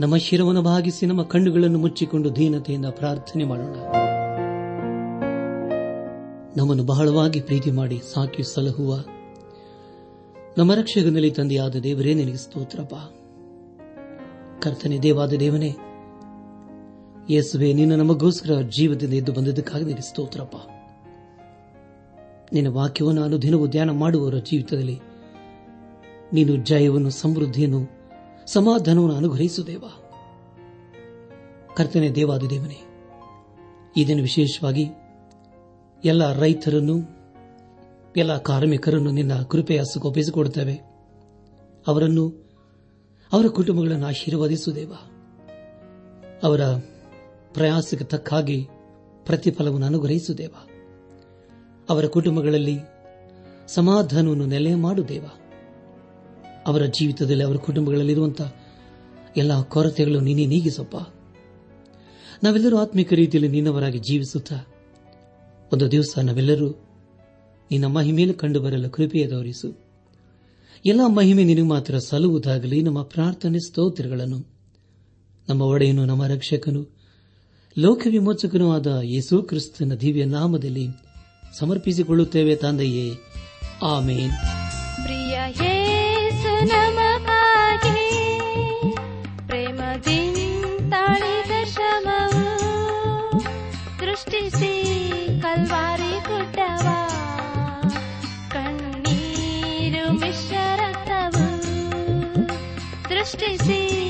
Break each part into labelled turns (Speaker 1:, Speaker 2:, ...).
Speaker 1: ನಮ್ಮ ಶಿರವನ್ನು ಭಾಗಿಸಿ ನಮ್ಮ ಕಣ್ಣುಗಳನ್ನು ಮುಚ್ಚಿಕೊಂಡು ದೀನತೆಯಿಂದ ಪ್ರಾರ್ಥನೆ ಮಾಡೋಣ. ನಮ್ಮನ್ನು ಬಹಳವಾಗಿ ಪ್ರೀತಿ ಮಾಡಿ ಸಾಕಿ ಸಲಹುವ ನಮ್ಮ ರಕ್ಷಕನಲ್ಲಿ ತಂದೆಯಾದ ದೇವರೇ, ನಿನಗೆ ಸ್ತೋತ್ರಪ್ಪ. ಕರ್ತನೆ ದೇವಾದ ದೇವನೇ, ಯೇಸುವೆ ನಿನ್ನ ನಮಗೋಸ್ಕರ ಜೀವದಿಂದ ಎದ್ದು ಬಂದದಕ್ಕಾಗಿ ನಿನಗೆ ಸ್ತೋತ್ರಪ್ಪ. ನಿನ್ನ ವಾಕ್ಯವನ್ನು ಅನುದಿನವೂ ಧ್ಯಾನ ಮಾಡುವವರ ಜೀವಿತದಲ್ಲಿ ನೀನು ಜಯವನ್ನು, ಸಮೃದ್ಧಿಯನ್ನು ಸಮಾಧಾನವನ್ನು ಅನುಗ್ರಹಿಸುದೇವ. ಕರ್ತನೆ ದೇವಾದು ದೇವನೇ ಇದನ್ನು ವಿಶೇಷವಾಗಿ ಎಲ್ಲ ರೈತರನ್ನು, ಎಲ್ಲ ಕಾರ್ಮಿಕರನ್ನು ನಿನ್ನ ಕೃಪೆಯ ಒಪ್ಪಿಸಿಕೊಡುತ್ತೇವೆ. ಅವರನ್ನು, ಅವರ ಕುಟುಂಬಗಳನ್ನು ಆಶೀರ್ವದಿಸುದೇವ. ಅವರ ಪ್ರಯಾಸಕ್ಕೆ ತಕ್ಕ ಹಾಗೆ ಪ್ರತಿಫಲವನ್ನು ಅನುಗ್ರಹಿಸುದೇವ. ಅವರ ಕುಟುಂಬಗಳಲ್ಲಿ ಸಮಾಧಾನವನ್ನು ನೆಲೆ ಮಾಡುದೇವ. ಅವರ ಜೀವಿತದಲ್ಲಿ, ಅವರ ಕುಟುಂಬಗಳಲ್ಲಿರುವಂತಹ ಎಲ್ಲ ಕೊರತೆಗಳು ನೀನೇ ನೀಗಿಸಪ್ಪ. ನಾವೆಲ್ಲರೂ ಆತ್ಮಿಕ ರೀತಿಯಲ್ಲಿ ನಿನ್ನವರಾಗಿ ಜೀವಿಸುತ್ತಾ ಒಂದು ದಿವಸ ನಾವೆಲ್ಲರೂ ನಿನ್ನ ಕಂಡು ಬರಲು ಕೃಪೆಯ ತೋರಿಸು ಎಲ್ಲ ಮಹಿಮೆ ನಿನಗೆ ಮಾತ್ರ ಸಲ್ಲುವುದಾಗಲಿ, ನಮ್ಮ ಪ್ರಾರ್ಥನೆ ಸ್ತೋತ್ರಗಳನ್ನು. ನಮ್ಮ ಒಡೆಯನು, ನಮ್ಮ ರಕ್ಷಕನು ಲೋಕ ವಿಮೋಚಕನೂ ಆದ ಯೇಸು ಕ್ರಿಸ್ತನ ದಿವ್ಯ ನಾಮದಲ್ಲಿ ಸಮರ್ಪಿಸಿಕೊಳ್ಳುತ್ತೇವೆ ತಂದೆಯೇ. ಆಮೇನ್.
Speaker 2: just.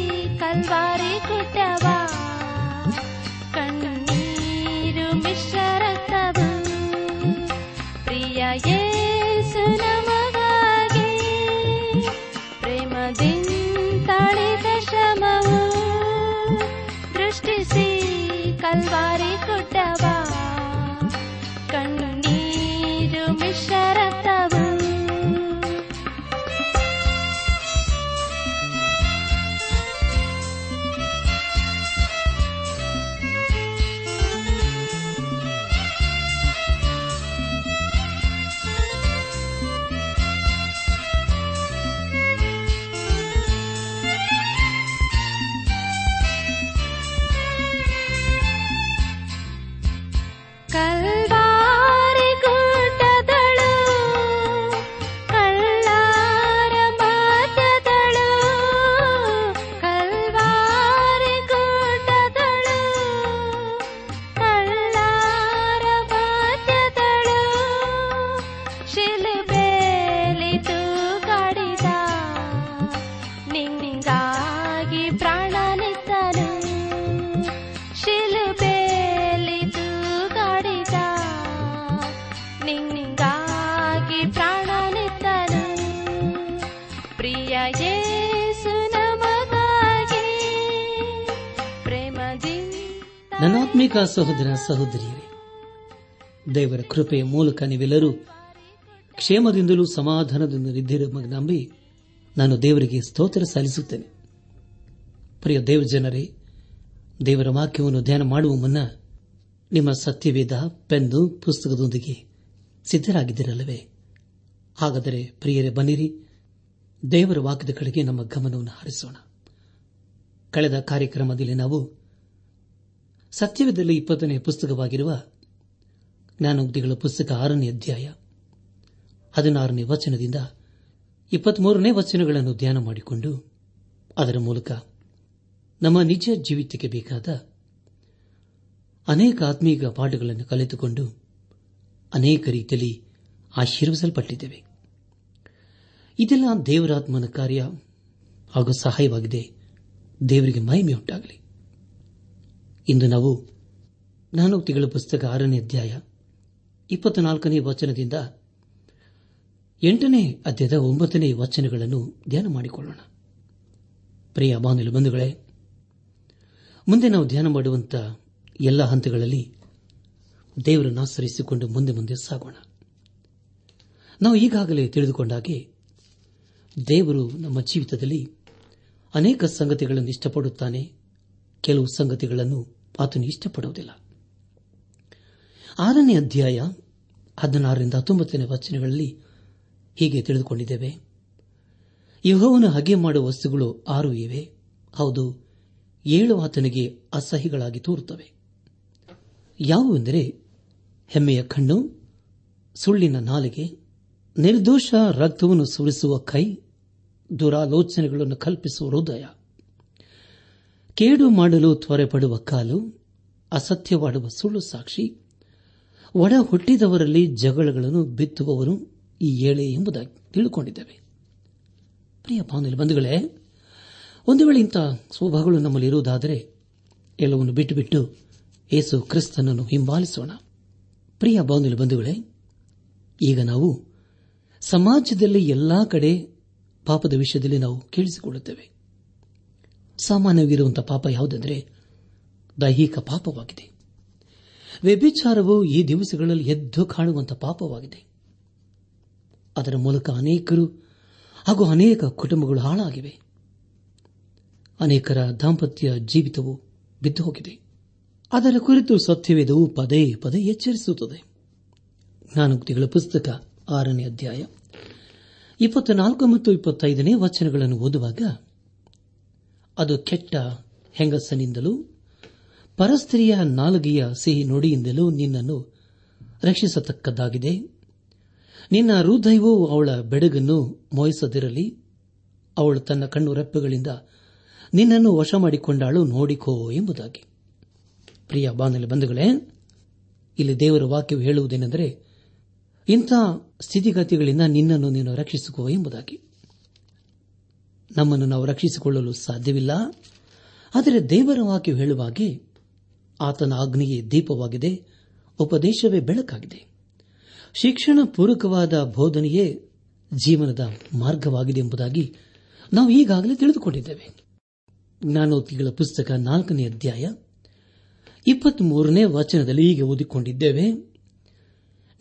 Speaker 1: ನನ್ನಾತ್ಮಿಕ ಸಹೋದರ ಸಹೋದರಿಯರೇ, ದೇವರ ಕೃಪೆಯ ಮೂಲಕ ನೀವೆಲ್ಲರೂ ಕ್ಷೇಮದಿಂದಲೂ ಸಮಾಧಾನದಿಂದ ನಂಬಿ ನಾನು ದೇವರಿಗೆ ಸ್ತೋತ್ರ ಸಲ್ಲಿಸುತ್ತೇನೆ. ಪ್ರಿಯ ದೇವಜನರೇ ದೇವರ ವಾಕ್ಯವನ್ನು ಧ್ಯಾನ ಮಾಡುವ ಮುನ್ನ ನಿಮ್ಮ ಸತ್ಯವೇದ ಪೆನ್ನು ಪುಸ್ತಕದೊಂದಿಗೆ ಸಿದ್ದರಾಗಿದ್ದಿರಲ್ಲವೇ ಹಾಗಾದರೆ ಪ್ರಿಯರೇ ಬನ್ನಿರಿ, ದೇವರ ವಾಕ್ಯದ ಕಡೆಗೆ ನಮ್ಮ ಗಮನವನ್ನು ಹರಿಸೋಣ. ಕಳೆದ ಕಾರ್ಯಕ್ರಮದಲ್ಲಿ ನಾವು ಸತ್ಯವೇದದಲ್ಲಿ ಇಪ್ಪತ್ತನೇ ಪುಸ್ತಕವಾಗಿರುವ ಜ್ಞಾನೋಕ್ತಿಗಳ ಪುಸ್ತಕ ಆರನೇ ಅಧ್ಯಾಯ ಹದಿನಾರನೇ ವಚನದಿಂದ ಇಪ್ಪತ್ಮೂರನೇ ವಚನಗಳನ್ನು ಧ್ಯಾನ ಮಾಡಿಕೊಂಡು ಅದರ ಮೂಲಕ ನಮ್ಮ ನಿಜ ಜೀವಿತಕ್ಕೆ ಬೇಕಾದ ಅನೇಕ ಆತ್ಮೀಕ ಪಾಠಗಳನ್ನು ಕಲಿತುಕೊಂಡು ಅನೇಕ ರೀತಿಯಲ್ಲಿ ಆಶೀರ್ವಿಸಲ್ಪಟ್ಟಿದ್ದೇವೆ. ಇದೆಲ್ಲ ದೇವರಾತ್ಮನ ಕಾರ್ಯ ಹಾಗೂ ಸಹಾಯವಾಗಿದೆ. ದೇವರಿಗೆ ಮಹಿಮೆಯುಂಟಾಗಲಿ. ಇಂದು ನಾವು ಜ್ಞಾನೋಕ್ತಿಗಳ ಪುಸ್ತಕ ಆರನೇ ಅಧ್ಯಾಯ ಇಪ್ಪತ್ನಾಲ್ಕನೇ ವಚನದಿಂದ ಎಂಟನೇ ಅಧ್ಯಾಯದ ಒಂಬತ್ತನೇ ವಚನಗಳನ್ನು ಧ್ಯಾನ ಮಾಡಿಕೊಳ್ಳೋಣ. ಪ್ರಿಯ ಬಾಂಧವ ಬಂಧುಗಳೇ, ಮುಂದೆ ನಾವು ಧ್ಯಾನ ಮಾಡುವಂತ ಎಲ್ಲ ಹಂತಗಳಲ್ಲಿ ದೇವರನ್ನು ಆಚರಿಸಿಕೊಂಡು ಮುಂದೆ ಮುಂದೆ ಸಾಗೋಣ. ನಾವು ಈಗಾಗಲೇ ತಿಳಿದುಕೊಂಡಾಗೆ ದೇವರು ನಮ್ಮ ಜೀವಿತದಲ್ಲಿ ಅನೇಕ ಸಂಗತಿಗಳನ್ನು ಇಷ್ಟಪಡುತ್ತಾನೆ. ಕೆಲವು ಸಂಗತಿಗಳನ್ನು ಆತನು ಇಷ್ಟಪಡುವುದಿಲ್ಲ. ಆರನೇ ಅಧ್ಯಾಯ ಹದಿನಾರರಿಂದ ಹತ್ತೊಂಬತ್ತನೇ ವಚನಗಳಲ್ಲಿ ಹೀಗೆ ತಿಳಿದುಕೊಂಡಿದ್ದೇವೆ. ಯಹೋವನ ಹಗೆ ಮಾಡುವ ವಸ್ತುಗಳು ಆರು ಇವೆ. ಹೌದು, ಏಳು ಆತನಿಗೆ ಅಸಹ್ಯಗಳಾಗಿ ತೋರುತ್ತವೆ. ಯಾವುವೆಂದರೆ ಹೆಮ್ಮೆಯ ಕಣ್ಣು, ಸುಳ್ಳಿನ ನಾಲಿಗೆ, ನಿರ್ದೋಷ ರಕ್ತವನ್ನು ಸುರಿಸುವ ಕೈ, ದುರಾಲೋಚನೆಗಳನ್ನು ಕಲ್ಪಿಸುವ ಹೃದಯ. ಕೇಡು ಮಾಡಲು ತ್ವರೆಪಡುವ ಕಾಲು, ಅಸತ್ಯವಾಡುವ ಸುಳ್ಳು ಸಾಕ್ಷಿ ಒಡ ಹುಟ್ಟಿದವರಲ್ಲಿ ಜಗಳಗಳನ್ನು ಬಿತ್ತುವವರು ಈ ಏಳೆ ಎಂಬುದಾಗಿ ತಿಳಿದುಕೊಂಡಿದ್ದೇವೆ. ಪ್ರಿಯ ಬಾಂಧವ್ಯ ಬಂಧುಗಳೇ, ಒಂದು ವೇಳೆ ಇಂಥ ಸ್ವಭಾವಗಳು ನಮ್ಮಲ್ಲಿ ಇರುವುದಾದರೆ ಎಲ್ಲವನ್ನು ಬಿಟ್ಟು ಬಿಟ್ಟು ಯೇಸು ಕ್ರಿಸ್ತನನ್ನು ಹಿಂಬಾಲಿಸೋಣ. ಪ್ರಿಯ ಬಾಂಧವ್ಯ ಬಂಧುಗಳೇ, ಈಗ ನಾವು ಸಮಾಜದಲ್ಲಿ ಎಲ್ಲಾ ಕಡೆ ಪಾಪದ ವಿಷಯದಲ್ಲಿ ನಾವು ಕೇಳಿಸಿಕೊಳ್ಳುತ್ತೇವೆ. ಸಾಮಾನ್ಯವಿರುವಂತಹ ಪಾಪ ಯಾವುದೆಂದರೆ ದೈಹಿಕ ಪಾಪವಾಗಿದೆ. ವ್ಯಭಿಚಾರವು ಈ ದಿವಸಗಳಲ್ಲಿ ಎದ್ದು ಕಾಣುವಂತಹ ಪಾಪವಾಗಿದೆ. ಅದರ ಮೂಲಕ ಅನೇಕರು ಹಾಗೂ ಅನೇಕ ಕುಟುಂಬಗಳು ಹಾಳಾಗಿವೆ. ಅನೇಕರ ದಾಂಪತ್ಯ ಜೀವಿತವು ಬಿದ್ದು ಹೋಗಿದೆ ಅದರ ಕುರಿತು ಸತ್ಯವೇದವು ಪದೇ ಪದೇ ಎಚ್ಚರಿಸುತ್ತದೆ. ಜ್ಞಾನೋಕ್ತಿಗಳ ಪುಸ್ತಕ ಆರನೇ ಅಧ್ಯಾಯ ಇಪ್ಪತ್ನಾಲ್ಕು ಮತ್ತು ಇಪ್ಪತ್ತೈದನೇ ವಚನಗಳನ್ನು ಓದುವಾಗ ಅದು ಕೆಟ್ಟ ಹೆಂಗಸನಿಂದಲೂ, ಪರಸ್ತ್ರೀಯ ನಾಲಗೆಯ ಸಿಹಿ ನುಡಿಯಿಂದಲೂ ನಿನ್ನನ್ನು ರಕ್ಷಿಸತಕ್ಕದ್ದಾಗಿದೆ. ನಿನ್ನ ಹೃದಯವು ಅವಳ ಬೆಡಗನ್ನು ಮೋಯಿಸದಿರಲಿ ಅವಳು ತನ್ನ ಕಣ್ಣು ರೆಪ್ಪೆಗಳಿಂದ ನಿನ್ನನ್ನು ವಶ ಮಾಡಿಕೊಂಡಾಳು ನೋಡಿಕೋ ಎಂಬುದಾಗಿ. ಪ್ರಿಯ ಬಾನಲಿ ಬಂಧುಗಳೇ, ಇಲ್ಲಿ ದೇವರ ವಾಕ್ಯವು ಹೇಳುವುದೇನೆಂದರೆ, ಇಂಥ ಸ್ಥಿತಿಗತಿಗಳಿಂದ ನಿನ್ನನ್ನು ನೀನು ರಕ್ಷಿಸಿಕೋ ಎಂಬುದಾಗಿ. ನಮ್ಮನ್ನು ನಾವು ರಕ್ಷಿಸಿಕೊಳ್ಳಲು ಸಾಧ್ಯವಿಲ್ಲ. ಆದರೆ ದೇವರ ವಾಕ್ಯ ಹೇಳುವಾಗೆ ಆತನ ಅಗ್ನಿಯೇ ದೀಪವಾಗಿದೆ, ಉಪದೇಶವೇ ಬೆಳಕಾಗಿದೆ. ಶಿಕ್ಷಣ ಪೂರಕವಾದ ಬೋಧನೆಯೇ ಜೀವನದ ಮಾರ್ಗವಾಗಿದೆ ಎಂಬುದಾಗಿ ನಾವು ಈಗಾಗಲೇ ತಿಳಿದುಕೊಂಡಿದ್ದೇವೆ. ಜ್ಞಾನೋಕ್ತಿಗಳ ಪುಸ್ತಕ ನಾಲ್ಕನೇ ಅಧ್ಯಾಯ ಇಪ್ಪತ್ಮೂರನೇ ವಚನದಲ್ಲಿ ಹೀಗೆ ಓದಿಕೊಂಡಿದ್ದೇವೆ.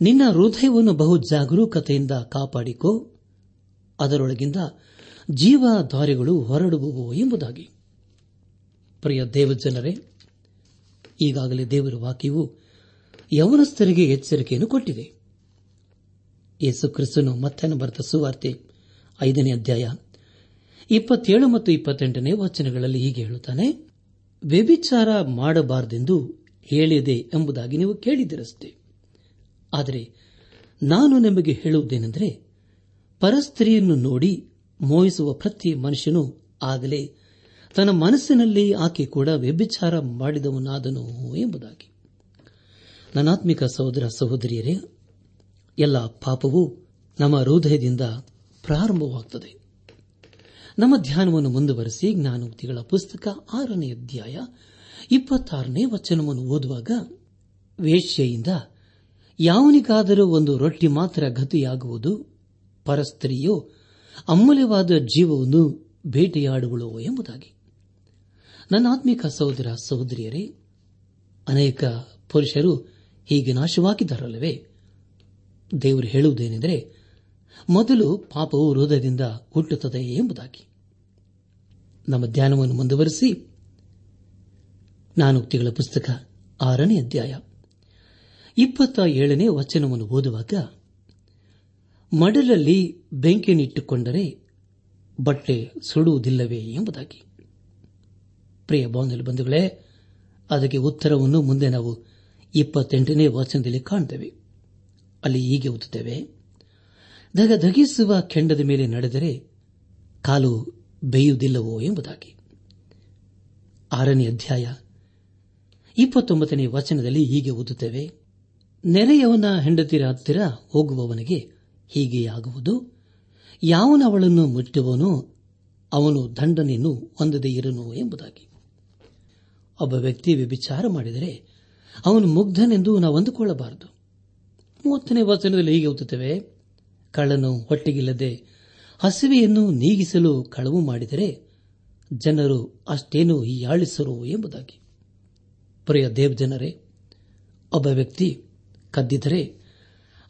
Speaker 1: ನಿನ್ನ ಹೃದಯವನ್ನು ಬಹು ಜಾಗರೂಕತೆಯಿಂದ ಕಾಪಾಡಿಕೋ, ಅದರೊಳಗಿಂದ ಜೀವಧಾರೆಗಳು ಹೊರಡುವುವು ಎಂಬುದಾಗಿ. ಪ್ರಿಯ ದೇವಜನರೇ, ಈಗಾಗಲೇ ದೇವರ ವಾಕ್ಯವು ಯವನಸ್ಥರಿಗೆ ಎಚ್ಚರಿಕೆಯನ್ನು ಕೊಟ್ಟಿದೆ. ಯೇಸು ಕ್ರಿಸ್ತನು ಮತ್ತೇನು ಬರೆದ ಸುವಾರ್ತೆ ಐದನೇ ಅಧ್ಯಾಯ ಇಪ್ಪತ್ತೇಳು ಮತ್ತು ಇಪ್ಪತ್ತೆಂಟನೇ ವಚನಗಳಲ್ಲಿ ಹೀಗೆ ಹೇಳುತ್ತಾನೆ, ವ್ಯಭಿಚಾರ ಮಾಡಬಾರದೆಂದು ಹೇಳಿದೆ ಎಂಬುದಾಗಿ ನೀವು ಕೇಳಿದಿರಷ್ಟೇ ಆದರೆ ನಾನು ನಿಮಗೆ ಹೇಳುವುದೇನೆಂದರೆ, ಪರಸ್ತ್ರೀಯನ್ನು ನೋಡಿ ಮೋಹಿಸುವ ಪ್ರತಿ ಮನುಷ್ಯನು ಆಗಲೇ ತನ್ನ ಮನಸ್ಸಿನಲ್ಲಿ ಆಕೆ ಕೂಡ ವ್ಯಭಿಚಾರ ಮಾಡಿದವನಾದನು ಎಂಬುದಾಗಿ. ನನಾತ್ಮಿಕ ಸಹೋದರ ಸಹೋದರಿಯರೇ, ಎಲ್ಲ ಪಾಪವು ನಮ್ಮ ಹೃದಯದಿಂದ ಪ್ರಾರಂಭವಾಗುತ್ತದೆ ನಮ್ಮ ಧ್ಯಾನವನ್ನು ಮುಂದುವರೆಸಿ ಜ್ಞಾನೋಕ್ತಿಗಳ ಪುಸ್ತಕ ಆರನೇ ಅಧ್ಯಾಯ ಇಪ್ಪತ್ತಾರನೇ ವಚನವನ್ನು ಓದುವಾಗ ವೇಶ್ಯೆಯಿಂದ ಯಾವನಿಗಾದರೂ ಒಂದು ರೊಟ್ಟಿ ಮಾತ್ರ ಗತಿಯಾಗುವುದು ಪರಸ್ತ್ರೀಯು ಅಮೂಲ್ಯವಾದ ಜೀವವನ್ನು ಭೇಟಿಯಾಡುವಳು ಎಂಬುದಾಗಿ. ನನ್ನ ಆತ್ಮಿಕ ಸಹೋದರ ಸಹೋದರಿಯರೇ, ಅನೇಕ ಪುರುಷರು ಹೀಗೆ ನಾಶವಾಗಿದ್ದಾರಲ್ಲವೇ? ದೇವರು ಹೇಳುವುದೇನೆಂದರೆ, ಮೊದಲು ಪಾಪವು ಹೃದಯದಿಂದ ಹುಟ್ಟುತ್ತದೆ ಎಂಬುದಾಗಿ. ನಮ್ಮ ಧ್ಯಾನವನ್ನು ಮುಂದುವರೆಸಿ, ನಾನುಕ್ತಿಗಳ ಪುಸ್ತಕ ಆರನೇ ಅಧ್ಯಾಯ. ಇಪ್ಪತ್ತ ಏಳನೇ ವಚನವನ್ನು ಓದುವಾಗ ಮಡಲಲ್ಲಿ ಬೆಂಕಿಯನ್ನಿಟ್ಟುಕೊಂಡರೆ ಬಟ್ಟೆ ಸುಡುವುದಿಲ್ಲವೇ ಎಂಬುದಾಗಿ. ಪ್ರಿಯ ಬಾಂಧವ್ಯ ಬಂಧುಗಳೇ, ಅದಕ್ಕೆ ಉತ್ತರವನ್ನು ಮುಂದೆ ನಾವು ಇಪ್ಪತ್ತೆಂಟನೇ ವಚನದಲ್ಲಿ ಕಾಣುತ್ತೇವೆ ಅಲ್ಲಿ ಹೀಗೆ ಓದುತ್ತೇವೆ. ಧಗ ಧಗಿಸುವ ಕೆಂಡದ ಮೇಲೆ ನಡೆದರೆ ಕಾಲು ಬೇಯುವುದಿಲ್ಲವೋ ಎಂಬುದಾಗಿ. ಆರನೇ ಅಧ್ಯಾಯ ಇಪ್ಪತ್ತೊಂಬತ್ತನೇ ವಚನದಲ್ಲಿ ಹೀಗೆ ಓದುತ್ತೇವೆ. ನೆರೆಯವನ ಹೆಂಡತಿರ ಹತ್ತಿರ ಹೋಗುವವನಿಗೆ ಹೀಗೆ ಆಗುವುದು ಯಾವನವಳನ್ನು ಮುಟ್ಟುವನೋ ಅವನು ದಂಡನೆಯನ್ನು ಹೊಂದದೇ ಇರನು ಎಂಬುದಾಗಿ. ಒಬ್ಬ ವ್ಯಕ್ತಿ ವಿಚಾರ ಮಾಡಿದರೆ ಅವನು ಮುಗ್ಧನೆಂದು ನಾವು ಅಂದುಕೊಳ್ಳಬಾರದು. ಮೂವತ್ತನೇ ವಚನದಲ್ಲಿ ಹೀಗೆ ಓದುತ್ತೇವೆ, ಕಳ್ಳನು ಹೊಟ್ಟೆಗಿಲ್ಲದೆ ಹಸಿವೆಯನ್ನು ನೀಗಿಸಲು ಕಳವು ಮಾಡಿದರೆ ಜನರು ಅಷ್ಟೇನು ಹೀಯಾಳಿಸರು ಎಂಬುದಾಗಿ. ಪ್ರಿಯ ದೇವ್ ಜನರೇ ಒಬ್ಬ ವ್ಯಕ್ತಿ ಕದ್ದಿದರೆ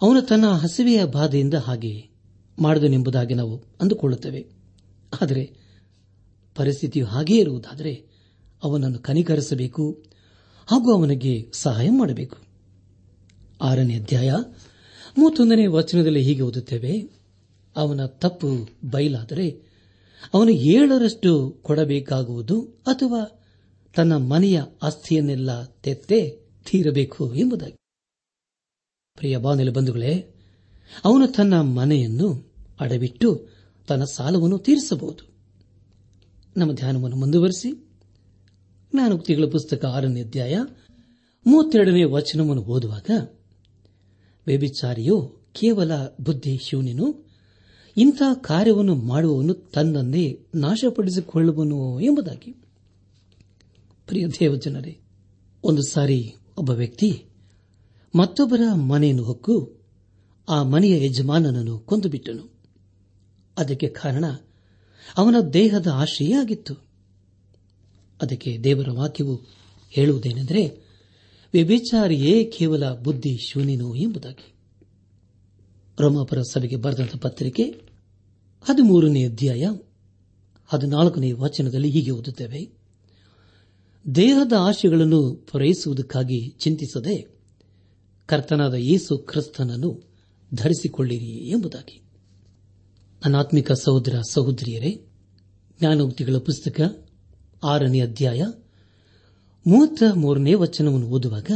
Speaker 1: ಅವನು ತನ್ನ ಹಸಿವೆಯ ಬಾಧೆಯಿಂದ ಹಾಗೆ ಮಾಡಿದನೆಂಬುದಾಗಿ ನಾವು ಅಂದುಕೊಳ್ಳುತ್ತೇವೆ. ಆದರೆ ಪರಿಸ್ಥಿತಿಯು ಹಾಗೇ ಇರುವುದಾದರೆ ಅವನನ್ನು ಕನಿಕರಿಸಬೇಕು ಹಾಗೂ ಅವನಿಗೆ ಸಹಾಯ ಮಾಡಬೇಕು. ಆರನೇ ಅಧ್ಯಾಯ ಮೂವತ್ತೊಂದನೇ ವಚನದಲ್ಲಿ ಹೀಗೆ ಓದುತ್ತೇವೆ, ಅವನ ತಪ್ಪು ಬಯಲಾದರೆ ಅವನು ಏಳರಷ್ಟು ಕೊಡಬೇಕಾಗುವುದು ಅಥವಾ ತನ್ನ ಮನೆಯ ಆಸ್ತಿಯನ್ನೆಲ್ಲ ತೆತ್ತೆ ತೀರಬೇಕು ಎಂಬುದಾಗಿ. ಪ್ರಿಯ ಬಾನೆಲೆ ಬಂಧುಗಳೇ, ಅವನು ತನ್ನ ಮನೆಯನ್ನು ಅಡವಿಟ್ಟು ತನ್ನ ಸಾಲವನ್ನು ತೀರಿಸಬಹುದು. ನಮ್ಮ ಧ್ಯಾನವನ್ನು ಮುಂದುವರೆಸಿ, ಜ್ಞಾನೋಕ್ತಿಗಳ ಪುಸ್ತಕ ಆರನೇ ಅಧ್ಯಾಯ ಮೂವತ್ತೆರಡನೇ ವಚನವನ್ನು ಓದುವಾಗ, ವ್ಯಭಿಚಾರಿಯು, ಕೇವಲ ಬುದ್ಧಿ ಶೂನ್ಯನು ಇಂಥ ಕಾರ್ಯವನ್ನು ಮಾಡುವವನು ತನ್ನನ್ನೇ ನಾಶಪಡಿಸಿಕೊಳ್ಳುವನು ಎಂಬುದಾಗಿ. ಪ್ರಿಯ ದೇವಜನರೇ, ಒಂದು ಸಾರಿ ಒಬ್ಬ ವ್ಯಕ್ತಿ ಮತ್ತೊಬ್ಬರ ಮನೆಯನ್ನು ಹೊಕ್ಕು ಆ ಮನೆಯ ಯಜಮಾನನನ್ನು ಕೊಂದುಬಿಟ್ಟನು. ಅದಕ್ಕೆ ಕಾರಣ ಅವನ ದೇಹದ ಆಶ್ರಯ ಆಗಿತ್ತು ಅದಕ್ಕೆ ದೇವರ ವಾಕ್ಯವು ಹೇಳುವುದೇನೆಂದರೆ, ವ್ಯಭಿಚಾರಿಯೇ ಕೇವಲ ಬುದ್ಧಿ ಶೂನ್ಯನು ಎಂಬುದಾಗಿ. ರೋಮಾಪುರ ಸಭೆಗೆ ಬರೆದಂತಹ ಪತ್ರಿಕೆ ಹದಿಮೂರನೇ ಅಧ್ಯಾಯ ಹದಿನಾಲ್ಕನೇ ವಚನದಲ್ಲಿ ಹೀಗೆ ಓದುತ್ತೇವೆ. ದೇಹದ ಆಶೆಗಳನ್ನು ಪೂರೈಸುವುದಕ್ಕಾಗಿ ಚಿಂತಿಸದೆ ಕರ್ತನಾದ ಯೇಸು ಕ್ರಿಸ್ತನನ್ನು ಧರಿಸಿಕೊಳ್ಳಿರಿ ಎಂಬುದಾಗಿ. ಅನಾತ್ಮಿಕ ಸಹೋದರ ಸಹೋದರಿಯರೇ, ಜ್ಞಾನೋಕ್ತಿಗಳ ಪುಸ್ತಕ ಆರನೇ ಅಧ್ಯಾಯ ಮೂವತ್ತ ಮೂರನೇ ವಚನವನ್ನು ಓದುವಾಗ,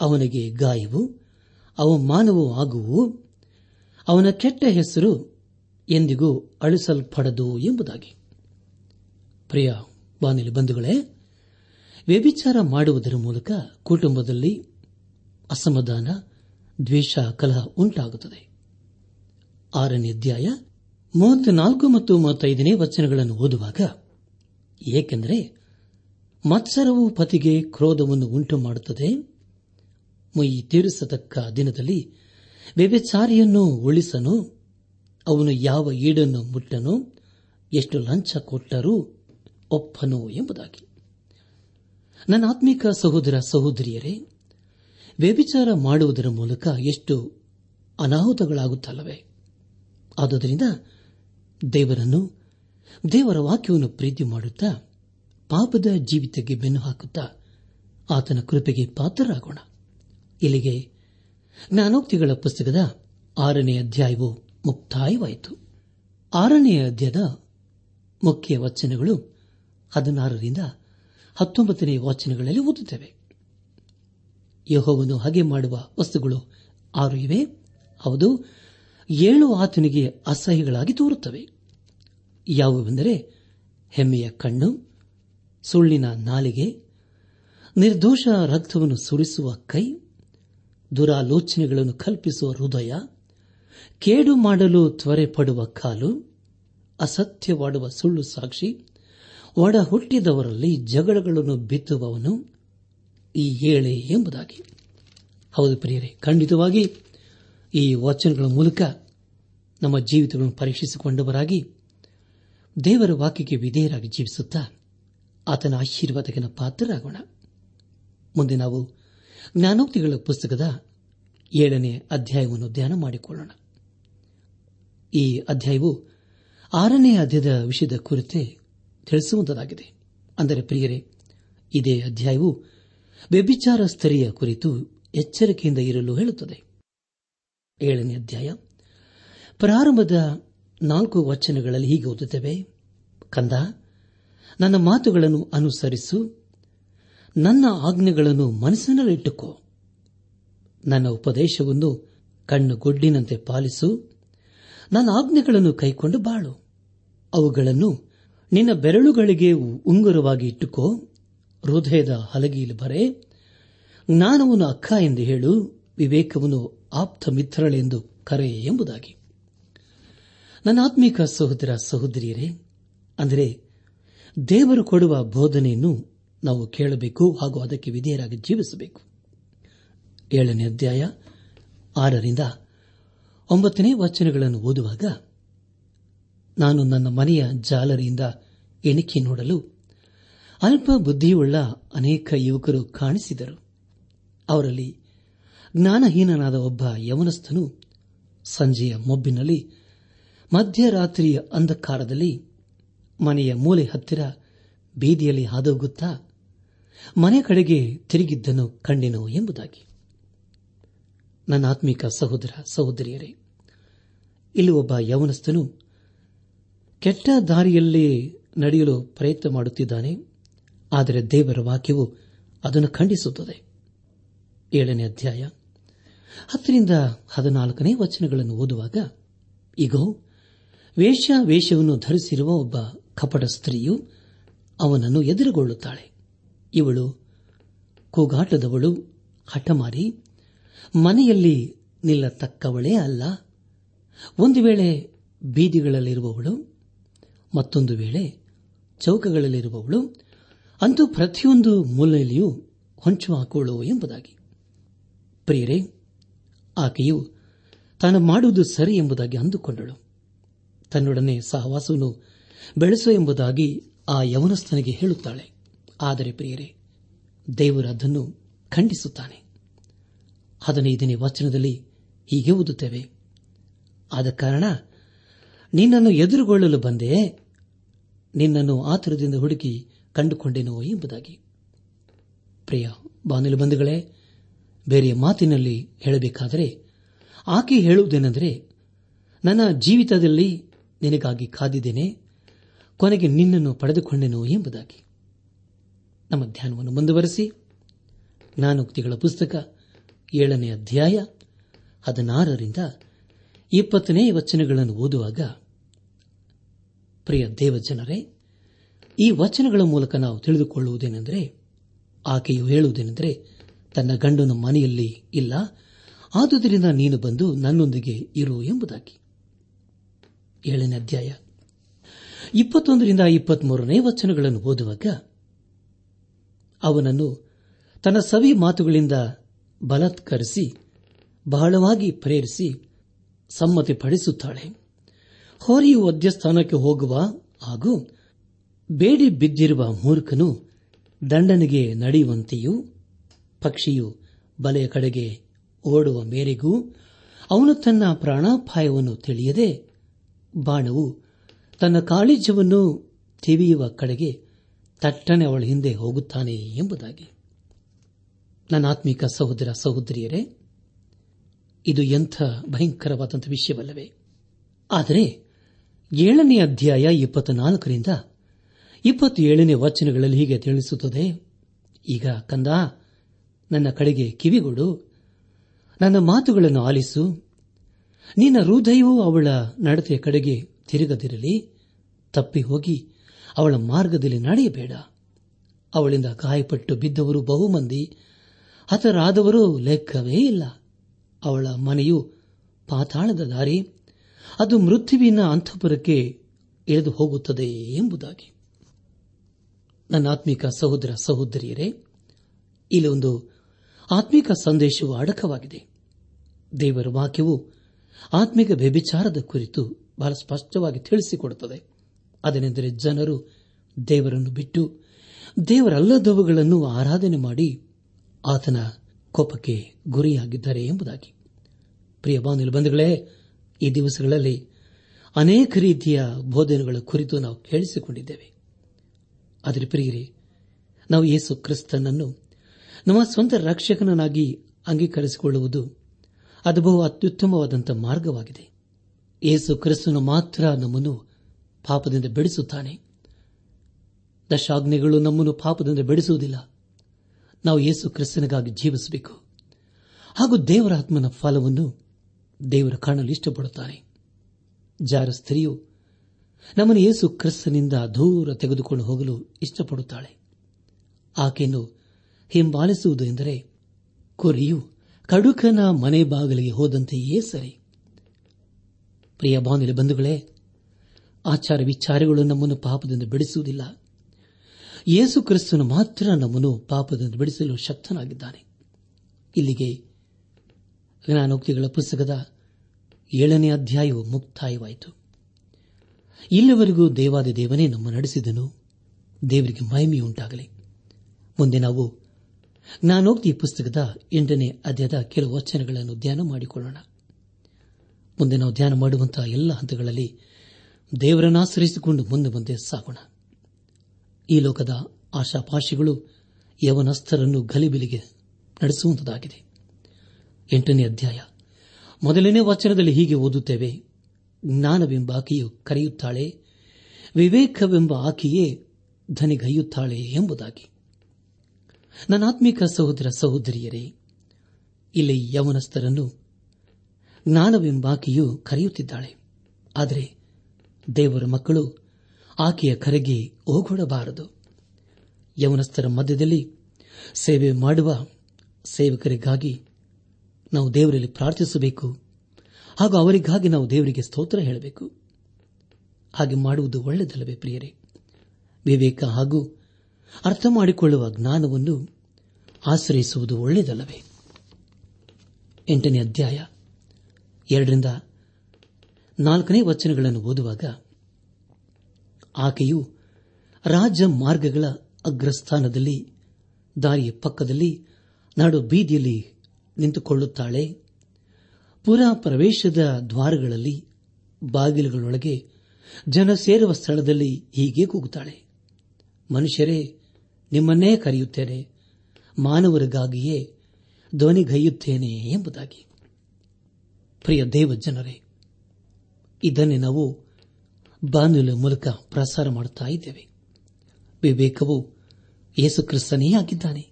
Speaker 1: ಅವನಿಗೆ ಗಾಯವು ಅವಮಾನವೂ ಆಗುವು ಅವನ ಕೆಟ್ಟ ಹೆಸರು ಎಂದಿಗೂ ಅಳಿಸಲ್ಪಡದು ಎಂಬುದಾಗಿ. ಪ್ರಿಯ ಬಾನಿಲಿ ಬಂಧುಗಳೇ, ವ್ಯಭಿಚಾರ ಮಾಡುವುದರ ಮೂಲಕ ಕುಟುಂಬದಲ್ಲಿ ಅಸಮಾಧಾನ, ದ್ವೇಷ, ಕಲಹ ಉಂಟಾಗುತ್ತದೆ. ಆರನೇ ಅಧ್ಯಾಯ ಮೂವತ್ನಾಲ್ಕು ಮತ್ತು ಮೂವತ್ತೈದನೇ ವಚನಗಳನ್ನು ಓದುವಾಗ, ಏಕೆಂದರೆ ಮತ್ಸರವು ಪತಿಗೆ ಕ್ರೋಧವನ್ನು ಉಂಟು ಮಾಡುತ್ತದೆ ಮೈ ತೀರಿಸತಕ್ಕ ದಿನದಲ್ಲಿ ವ್ಯಭಿಚಾರಿಯನ್ನು ಉಳಿಸನು. ಅವನು ಯಾವ ಈಡನ್ನು ಮುಟ್ಟನು, ಎಷ್ಟು ಲಂಚ ಕೊಟ್ಟರೂ ಒಪ್ಪನು ಎಂಬುದಾಗಿ. ನನ್ನ ಆತ್ಮಿಕ ಸಹೋದರ ಸಹೋದರಿಯರೇ ವ್ಯಭಿಚಾರ ಮಾಡುವುದರ ಮೂಲಕ ಎಷ್ಟು ಅನಾಹುತಗಳಾಗುತ್ತಲ್ಲವೇ? ಆದುದರಿಂದ ದೇವರನ್ನು, ದೇವರ ವಾಕ್ಯವನ್ನು ಪ್ರೀತಿ ಮಾಡುತ್ತಾ ಪಾಪದ ಜೀವಿತಕ್ಕೆ ಬೆನ್ನು ಹಾಕುತ್ತಾ ಆತನ ಕೃಪೆಗೆ ಪಾತ್ರರಾಗೋಣ. ಇಲ್ಲಿಗೆ ಜ್ಞಾನೋಕ್ತಿಗಳ ಪುಸ್ತಕದ ಆರನೇ ಅಧ್ಯಾಯವು ಮುಕ್ತಾಯವಾಯಿತು. ಆರನೇ ಅಧ್ಯಾಯದ ಮುಖ್ಯ ವಚನಗಳು ಹದಿನಾರರಿಂದ ಹತ್ತೊಂಬತ್ತನೇ ವಾಚನಗಳಲ್ಲಿ ಓದುತ್ತೇವೆ. ಯಹೋವನು ಹಾಗೆ ಮಾಡುವ ವಸ್ತುಗಳು ಆರು ಇವೆ. ಹೌದು, ಏಳು ಆತನಿಗೆ ಅಸಹ್ಯಗಳಾಗಿ ತೋರುತ್ತವೆ. ಯಾವುವೆಂದರೆ ಹೆಮ್ಮೆಯ ಕಣ್ಣು, ಸುಳ್ಳಿನ ನಾಲಿಗೆ, ನಿರ್ದೋಷ ರಕ್ತವನ್ನು ಸುರಿಸುವ ಕೈ, ದುರಾಲೋಚನೆಗಳನ್ನು ಕಲ್ಪಿಸುವ ಹೃದಯ, ಕೇಡು ಮಾಡಲು ತ್ವರೆ ಪಡುವ ಕಾಲು, ಅಸತ್ಯವಾಡುವ ಸುಳ್ಳು ಸಾಕ್ಷಿ ಒಡ ಹುಟ್ಟಿದವರಲ್ಲಿ ಜಗಳಗಳನ್ನು ಬಿತ್ತುವವನು. ಈ ಏಳೆ ಎಂಬುದಾಗಿ. ಹೌದು ಪ್ರಿಯರೇ, ಖಂಡಿತವಾಗಿ ಈ ವಚನಗಳ ಮೂಲಕ ನಮ್ಮ ಜೀವಿತಗಳನ್ನು ಪರೀಕ್ಷಿಸಿಕೊಂಡವರಾಗಿ ದೇವರ ವಾಕ್ಯಕ್ಕೆ ವಿಧೇಯರಾಗಿ ಜೀವಿಸುತ್ತಾ ಆತನ ಆಶೀರ್ವಾದಕ್ಕೆ ಪಾತ್ರರಾಗೋಣ. ಮುಂದೆ ನಾವು ಜ್ಞಾನೋಕ್ತಿಗಳ ಪುಸ್ತಕದ ಏಳನೇ ಅಧ್ಯಾಯವನ್ನು ಧ್ಯಾನ ಮಾಡಿಕೊಳ್ಳೋಣ. ಈ ಅಧ್ಯಾಯವು ಆರನೇ ಅಧ್ಯಾಯದ ವಿಷಯದ ಕುರಿತೇ ತಿಳಿಸುವಂತದಾಗಿದೆ. ಅಂದರೆ ಪ್ರಿಯರೇ, ಇದೇ ಅಧ್ಯಾಯವು ವ್ಯಭಿಚಾರ ಸ್ತರಿಯ ಕುರಿತು ಎಚ್ಚರಿಕೆಯಿಂದ ಇರಲು ಹೇಳುತ್ತದೆ. ಏಳನೇ ಅಧ್ಯಾಯ. ಪ್ರಾರಂಭದ ನಾಲ್ಕು ವಚನಗಳಲ್ಲಿ ಹೀಗೆ ಓದುತ್ತವೆ. ಕಂದ, ನನ್ನ ಮಾತುಗಳನ್ನು ಅನುಸರಿಸು. ನನ್ನ ಆಜ್ಞೆಗಳನ್ನು ಮನಸ್ಸಿನಲ್ಲಿಟ್ಟುಕೋ ನನ್ನ ಉಪದೇಶವನ್ನು ಕಣ್ಣುಗೊಡ್ಡಿನಂತೆ ಪಾಲಿಸು. ನನ್ನ ಆಜ್ಞೆಗಳನ್ನು ಕೈಕೊಂಡು ಬಾಳು. ಅವುಗಳನ್ನು ನಿನ್ನ ಬೆರಳುಗಳಿಗೆ ಉಂಗುರವಾಗಿ ಇಟ್ಟುಕೋ. ಹೃದಯದ ಹಲಗಿಯಲ್ಲಿ ಬರೆ ಜ್ಞಾನವನ್ನು ಅಕ್ಕ ಎಂದು ಹೇಳು ವಿವೇಕವನ್ನು ಆಪ್ತ ಮಿತ್ರಳೆಂದು ಕರೆ ಎಂಬುದಾಗಿ. ನನ್ನ ಆತ್ಮೀಕ ಸಹೋದರ ಸಹೋದರಿಯರೇ, ಅಂದರೆ ದೇವರು ಕೊಡುವ ಬೋಧನೆಯನ್ನು ನಾವು ಕೇಳಬೇಕು ಹಾಗೂ ಅದಕ್ಕೆ ವಿಧೇಯರಾಗಿ ಜೀವಿಸಬೇಕು. ಏಳನೇ ಅಧ್ಯಾಯ ಆರರಿಂದ ಒಂಬತ್ತನೇ ವಚನಗಳನ್ನು ಓದುವಾಗ, ನಾನು ನನ್ನ ಮನೆಯ ಜಾಲರಿಯಿಂದ ಎಣಿಕೆ ನೋಡಲು ಅಲ್ಪ ಬುದ್ಧಿಯುಳ್ಳ ಅನೇಕ ಯುವಕರು ಕಾಣಿಸಿದರು. ಅವರಲ್ಲಿ ಜ್ಞಾನಹೀನನಾದ ಒಬ್ಬ ಯವನಸ್ಥನು ಸಂಜೆಯ ಮೊಬ್ಬಿನಲ್ಲಿ ಮಧ್ಯರಾತ್ರಿಯ ಅಂಧಕಾರದಲ್ಲಿ ಮನೆಯ ಮೂಲೆ ಹತ್ತಿರ ಬೀದಿಯಲ್ಲಿ ಹಾದೋಗುತ್ತಾ ಮನೆ ಕಡೆಗೆ ತಿರುಗಿದ್ದನು ಕಂಡೆನು ಎಂಬುದಾಗಿ. ನನ್ನ ಆತ್ಮಿಕ ಸಹೋದರ ಸಹೋದರಿಯರೇ, ಇಲ್ಲಿ ಒಬ್ಬ ಯವನಸ್ಥನು ಕೆಟ್ಟ ದಾರಿಯಲ್ಲಿ ನಡೆಯಲು ಪ್ರಯತ್ನ ಮಾಡುತ್ತಿದ್ದಾನೆ. ಆದರೆ ದೇವರ ವಾಕ್ಯವು ಅದನ್ನು ಖಂಡಿಸುತ್ತದೆ. ಏಳನೇ ಅಧ್ಯಾಯ. ಹತ್ತರಿಂದ ಹದಿನಾಲ್ಕನೇ ವಚನಗಳನ್ನು ಓದುವಾಗ ಈಗ ವೇಷ ವೇಷವನ್ನು ಧರಿಸಿರುವ ಒಬ್ಬ ಕಪಟ ಸ್ತ್ರೀಯು ಅವನನ್ನು ಎದುರುಗೊಳ್ಳುತ್ತಾಳೆ. ಇವಳು ಕೂಗಾಟದವಳು, ಹಠಮಾರಿ, ಮನೆಯಲ್ಲಿ ನಿಲ್ಲತಕ್ಕವಳೇ ಅಲ್ಲ. ಒಂದು ವೇಳೆ ಬೀದಿಗಳಲ್ಲಿರುವವಳು, ಮತ್ತೊಂದು ವೇಳೆ ಚೌಕಗಳಲ್ಲಿರುವವಳು ಅಂತೂ ಪ್ರತಿಯೊಂದು ಮೂಲೆಯಲ್ಲಿಯೂ ಹೊಂಚು ಹಾಕೋಳು ಎಂಬುದಾಗಿ. ಪ್ರಿಯರೇ, ಆಕೆಯು ತಾನು ಮಾಡುವುದು ಸರಿ ಎಂಬುದಾಗಿ ಅಂದುಕೊಂಡಳು. ತನ್ನೊಡನೆ ಸಹವಾಸವನ್ನು ಬೆಳೆಸು ಎಂಬುದಾಗಿ ಆ ಯವನಸ್ಥನಿಗೆ ಹೇಳುತ್ತಾಳೆ. ಆದರೆ ಪ್ರಿಯರೇ, ದೇವರು ಅದನ್ನು ಖಂಡಿಸುತ್ತಾನೆ. ಹದಿನೈದನೇ ವಚನದಲ್ಲಿ ಹೀಗೆ ಓದುತ್ತೇವೆ. ಆದ ಕಾರಣ ನಿನ್ನನ್ನು ಎದುರುಗೊಳ್ಳಲು ಬಂದೆ. ನಿನ್ನನ್ನು ಆತುರದಿಂದ ಹುಡುಕಿ ಕಂಡುಕೊಂಡೆನೋ ಎಂಬುದಾಗಿ. ಪ್ರಿಯ ಬಾನಿಲು ಬಂಧುಗಳೇ, ಬೇರೆ ಮಾತಿನಲ್ಲಿ ಹೇಳಬೇಕಾದರೆ, ಆಕೆ ಹೇಳುವುದೇನೆಂದರೆ, ನನ್ನ ಜೀವಿತದಲ್ಲಿ ನಿನಗಾಗಿ ಕಾದಿದ್ದೇನೆ, ಕೊನೆಗೆ ನಿನ್ನನ್ನು ಪಡೆದುಕೊಂಡೆನು ಎಂಬುದಾಗಿ. ನಮ್ಮ ಧ್ಯಾನವನ್ನು ಮುಂದುವರೆಸಿ, ಜ್ಞಾನೋಕ್ತಿಗಳ ಪುಸ್ತಕ, ಏಳನೇ ಅಧ್ಯಾಯ, ಹದಿನಾರರಿಂದ ಇಪ್ಪತ್ತನೇ ವಚನಗಳನ್ನು ಓದುವಾಗ, ಪ್ರಿಯ ದೇವಜನರೇ ಈ ವಚನಗಳ ಮೂಲಕ ನಾವು ತಿಳಿದುಕೊಳ್ಳುವುದೇನೆಂದರೆ, ಆಕೆಯು ಹೇಳುವುದೇನೆಂದರೆ, ತನ್ನ ಗಂಡನ ಮನೆಯಲ್ಲಿ ಇಲ್ಲ, ಆದುದರಿಂದ ನೀನು ಬಂದು ನನ್ನೊಂದಿಗೆ ಇರು ಎಂಬುದಾಗಿ. ಏಳನೇ ಅಧ್ಯಾಯ. ಇಪ್ಪತ್ತೊಂದರಿಂದ ಇಪ್ಪತ್ಮೂರನೇ ವಚನಗಳನ್ನು ಓದುವಾಗ, ಅವನನ್ನು ತನ್ನ ಸವಿ ಮಾತುಗಳಿಂದ ಬಲತ್ಕರಿಸಿ, ಬಹಳವಾಗಿ ಪ್ರೇರಿಸಿ, ಸಮ್ಮತಿಪಡಿಸುತ್ತಾಳೆ. ಹೋರಿಯು ವದ್ಯಸ್ಥಾನಕ್ಕೆ ಹೋಗುವ ಹಾಗೂ ಬೇಡಿ ಬಿದ್ದಿರುವ ಮೂರ್ಖನು ದಂಡನೆಗೆ ನಡೆಯುವಂತೆಯೂ ಪಕ್ಷಿಯು ಬಲೆಯ ಕಡೆಗೆ ಓಡುವ ಮೇರೆಗೂ ಅವನು ತನ್ನ ಪ್ರಾಣಾಪಾಯವನ್ನು ತಿಳಿಯದೆ ಬಾಣವು ತನ್ನ ಕಾಳಿಜ್ಯವನ್ನು ತಿವಿಯುವ ಕಡೆಗೆ ತಟ್ಟನೆ ಅವಳ ಹಿಂದೆ ಹೋಗುತ್ತಾನೆ ಎಂಬುದಾಗಿ. ನನ್ನ ಆತ್ಮಿಕ ಸಹೋದರ ಸಹೋದರಿಯರೇ, ಇದು ಎಂಥ ಭಯಂಕರವಾದಂಥ ವಿಷಯವಲ್ಲವೇ? ಆದರೆ ಏಳನೇ ಅಧ್ಯಾಯ ಇಪ್ಪತ್ನಾಲ್ಕರಿಂದ ಇಪ್ಪತ್ತೇಳನೇ ವಚನಗಳಲ್ಲಿ ಹೀಗೆ ತಿಳಿಸುತ್ತದೆ. ಈಗ ಕಂದ, ನನ್ನ ಕಡೆಗೆ ಕಿವಿಗೊಡು, ನನ್ನ ಮಾತುಗಳನ್ನು ಆಲಿಸು. ನಿನ್ನ ಹೃದಯವೂ ಅವಳ ನಡತೆಯ ಕಡೆಗೆ ತಿರುಗದಿರಲಿ. ತಪ್ಪಿ ಹೋಗಿ ಅವಳ ಮಾರ್ಗದಲ್ಲಿ ನಡೆಯಬೇಡ. ಅವಳಿಂದ ಗಾಯಪಟ್ಟು ಬಿದ್ದವರು ಬಹುಮಂದಿ, ಹತರಾದವರು ಲೆಕ್ಕವೇ ಇಲ್ಲ. ಅವಳ ಮನೆಯು ಪಾತಾಳದ ದಾರಿ, ಅದು ಮೃತ್ಯುವಿನ ಅಂತಃಪುರಕ್ಕೆ ಇಳಿದು ಹೋಗುತ್ತದೆ ಎಂಬುದಾಗಿ. ನನ್ನ ಆತ್ಮಿಕ ಸಹೋದರ ಸಹೋದರಿಯರೇ, ಇಲ್ಲಿ ಒಂದು ಆತ್ಮಿಕ ಸಂದೇಶವು ಅಡಕವಾಗಿದೆ. ದೇವರ ವಾಕ್ಯವು ಆತ್ಮಿಕ ವ್ಯಭಿಚಾರದ ಕುರಿತು ಬಹಳ ಸ್ಪಷ್ಟವಾಗಿ ತಿಳಿಸಿಕೊಡುತ್ತದೆ. ಅದನೆಂದರೆ ಜನರು ದೇವರನ್ನು ಬಿಟ್ಟು ದೇವರಲ್ಲದವುಗಳನ್ನು ಆರಾಧನೆ ಮಾಡಿ ಆತನ ಕೋಪಕ್ಕೆ ಗುರಿಯಾಗಿದ್ದಾರೆ ಎಂಬುದಾಗಿ. ಪ್ರಿಯ ಬಾಂಧವ ಬಂಧುಗಳೇ, ಈ ದಿವಸಗಳಲ್ಲಿ ಅನೇಕ ರೀತಿಯ ಬೋಧನೆಗಳ ಕುರಿತು ನಾವು ಕೇಳಿಸಿಕೊಂಡಿದ್ದೇವೆ. ಆದರೆ ಪ್ರಿಯರೇ, ನಾವು ಯೇಸು ಕ್ರಿಸ್ತನನ್ನು ನಮ್ಮ ಸ್ವಂತ ರಕ್ಷಕನನ್ನಾಗಿ ಅಂಗೀಕರಿಸಿಕೊಳ್ಳುವುದು ಅದು ಬಹು ಅತ್ಯುತ್ತಮವಾದಂಥ ಮಾರ್ಗವಾಗಿದೆ. ಯೇಸು ಕ್ರಿಸ್ತನು ಮಾತ್ರ ನಮ್ಮನ್ನು ಪಾಪದಿಂದ ಬೆಳೆಸುತ್ತಾನೆ ದಶಾಗ್ನಿಗಳು ನಮ್ಮನ್ನು ಪಾಪದಿಂದ ಬೆಳೆಸುವುದಿಲ್ಲ ನಾವು ಯೇಸು ಕ್ರಿಸ್ತನಿಗಾಗಿ ಜೀವಿಸಬೇಕು. ಹಾಗೂ ದೇವರ ಆತ್ಮನ ಫಲವನ್ನು ದೇವರ ಕಾಣಲು ಇಷ್ಟಪಡುತ್ತಾನೆ ಜಾರ ಸ್ತ್ರೀಯು ನಮ್ಮನ್ನು ಯೇಸು ಕ್ರಿಸ್ತನಿಂದ ದೂರ ತೆಗೆದುಕೊಂಡು ಹೋಗಲು ಇಷ್ಟಪಡುತ್ತಾಳೆ. ಆಕೆಯನ್ನು ಹಿಂಬಾಲಿಸುವುದು ಎಂದರೆ, ಕುರಿಯು ಕಡುಕನ ಮನೆ ಬಾಗಿಲಿಗೆ ಹೋದಂತೆಯೇ ಸರಿ. ಪ್ರಿಯ ಬಾನಿಲಿ ಬಂಧುಗಳೇ, ಆಚಾರ ವಿಚಾರಗಳು ನಮ್ಮನ್ನು ಪಾಪದಿಂದ ಬಿಡಿಸುವುದಿಲ್ಲ. ಯೇಸು ಕ್ರಿಸ್ತನು ಮಾತ್ರ ನಮ್ಮನ್ನು ಪಾಪದಿಂದ ಬಿಡಿಸಲು ಶಕ್ತನಾಗಿದ್ದಾನೆ. ಇಲ್ಲಿಗೆ ಜ್ಞಾನೋಕ್ತಿಗಳ ಪುಸ್ತಕದ ಏಳನೇ ಅಧ್ಯಾಯವು ಮುಕ್ತಾಯವಾಯಿತು. ಇಲ್ಲಿವರೆಗೂ ದೇವಾದಿ ದೇವನೇ ನಮ್ಮ ನಡೆಸಿದನು. ದೇವರಿಗೆ ಮಹಿಮೆಯುಂಟಾಗಲಿ ಮುಂದೆ ನಾವು ಜ್ಞಾನೋಕ್ತಿ ಪುಸ್ತಕದ ಎಂಟನೇ ಅಧ್ಯಾಯದ ಕೆಲವು ವಚನಗಳನ್ನು ಧ್ಯಾನ ಮಾಡಿಕೊಳ್ಳೋಣ. ಮುಂದೆ ನಾವು ಧ್ಯಾನ ಮಾಡುವಂತಹ ಎಲ್ಲ ಹಂತಗಳಲ್ಲಿ ದೇವರನ್ನು ಆಶ್ರಯಿಸಿಕೊಂಡು ಮುಂದೆ ಮುಂದೆ ಸಾಗೋಣ. ಈ ಲೋಕದ ಆಶಾಪಾಶಿಗಳು ಯವನಸ್ಥರನ್ನು ಗಲಿಬಿಲಿಗೆ ನಡೆಸುವಂತದಾಗಿದೆ ಎಂಟನೇ ಅಧ್ಯಾಯ. ಮೊದಲನೇ ವಚನದಲ್ಲಿ ಹೀಗೆ ಓದುತ್ತೇವೆ. ಜ್ಞಾನವೆಂಬ ಆಕೆಯು ಕರೆಯುತ್ತಾಳೆ, ವಿವೇಕವೆಂಬ ಆಕೆಯೇ ಧನಿಗೈಯುತ್ತಾಳೆ ಎಂಬುದಾಗಿ. ನನ್ನ ಆತ್ಮಿಕ ಸಹೋದರ ಸಹೋದರಿಯರೇ, ಇಲ್ಲಿ ಯವನಸ್ಥರನ್ನು ಜ್ಞಾನವೆಂಬಾಕೆಯು ಕರೆಯುತ್ತಿದ್ದಾಳೆ. ಆದರೆ ದೇವರ ಮಕ್ಕಳು ಆಕೆಯ ಕರೆಗೆ ಓಗೊಡಬಾರದು ಯವನಸ್ಥರ ಮಧ್ಯದಲ್ಲಿ ಸೇವೆ ಮಾಡುವ ಸೇವಕರಿಗಾಗಿ ನಾವು ದೇವರಲ್ಲಿ ಪ್ರಾರ್ಥಿಸಬೇಕು. ಹಾಗೂ ಅವರಿಗಾಗಿ ನಾವು ದೇವರಿಗೆ ಸ್ತೋತ್ರ ಹೇಳಬೇಕು. ಹಾಗೆ ಮಾಡುವುದು ಒಳ್ಳೆಯದಲ್ಲವೇ ಪ್ರಿಯರೇ? ವಿವೇಕ ಹಾಗೂ ಅರ್ಥ ಮಾಡಿಕೊಳ್ಳುವ ಜ್ಞಾನವನ್ನು ಆಶ್ರಯಿಸುವುದು ಒಳ್ಳೆಯದಲ್ಲವೇ? ಎಂಟನೇ ಅಧ್ಯಾಯ ಎರಡರಿಂದ ನಾಲ್ಕನೇ ವಚನಗಳನ್ನು ಓದುವಾಗ ಆಕೆಯು ರಾಜ ಮಾರ್ಗಗಳ ಅಗ್ರಸ್ಥಾನದಲ್ಲಿ, ದಾರಿಯ ಪಕ್ಕದಲ್ಲಿ, ನಾಡು ಬೀದಿಯಲ್ಲಿ ನಿಂತುಕೊಳ್ಳುತ್ತಾಳೆ. ಪುರ ಪ್ರವೇಶದ ದ್ವಾರಗಳಲ್ಲಿ, ಬಾಗಿಲುಗಳೊಳಗೆ ಜನ ಸೇರುವ ಸ್ಥಳದಲ್ಲಿ ಹೀಗೆ ಕೂಗುತ್ತಾಳೆ. ಮನುಷ್ಯರೇ, ನಿಮ್ಮನ್ನೇ ಕರೆಯುತ್ತೇನೆ. ಮಾನವರಿಗಾಗಿಯೇ ಧ್ವನಿಗೈಯುತ್ತೇನೆ ಎಂಬುದಾಗಿ. ಪ್ರಿಯ ದೇವಜನರೇ, ಇದನ್ನೇ ನಾವು ಬಾನುಲ ಮೂಲಕ ಪ್ರಸಾರ ಮಾಡುತ್ತಾ ಇದ್ದೇವೆ. ವಿವೇಕವು ಯೇಸುಕ್ರಿಸ್ತನೇ ಆಗಿದ್ದಾನೆ.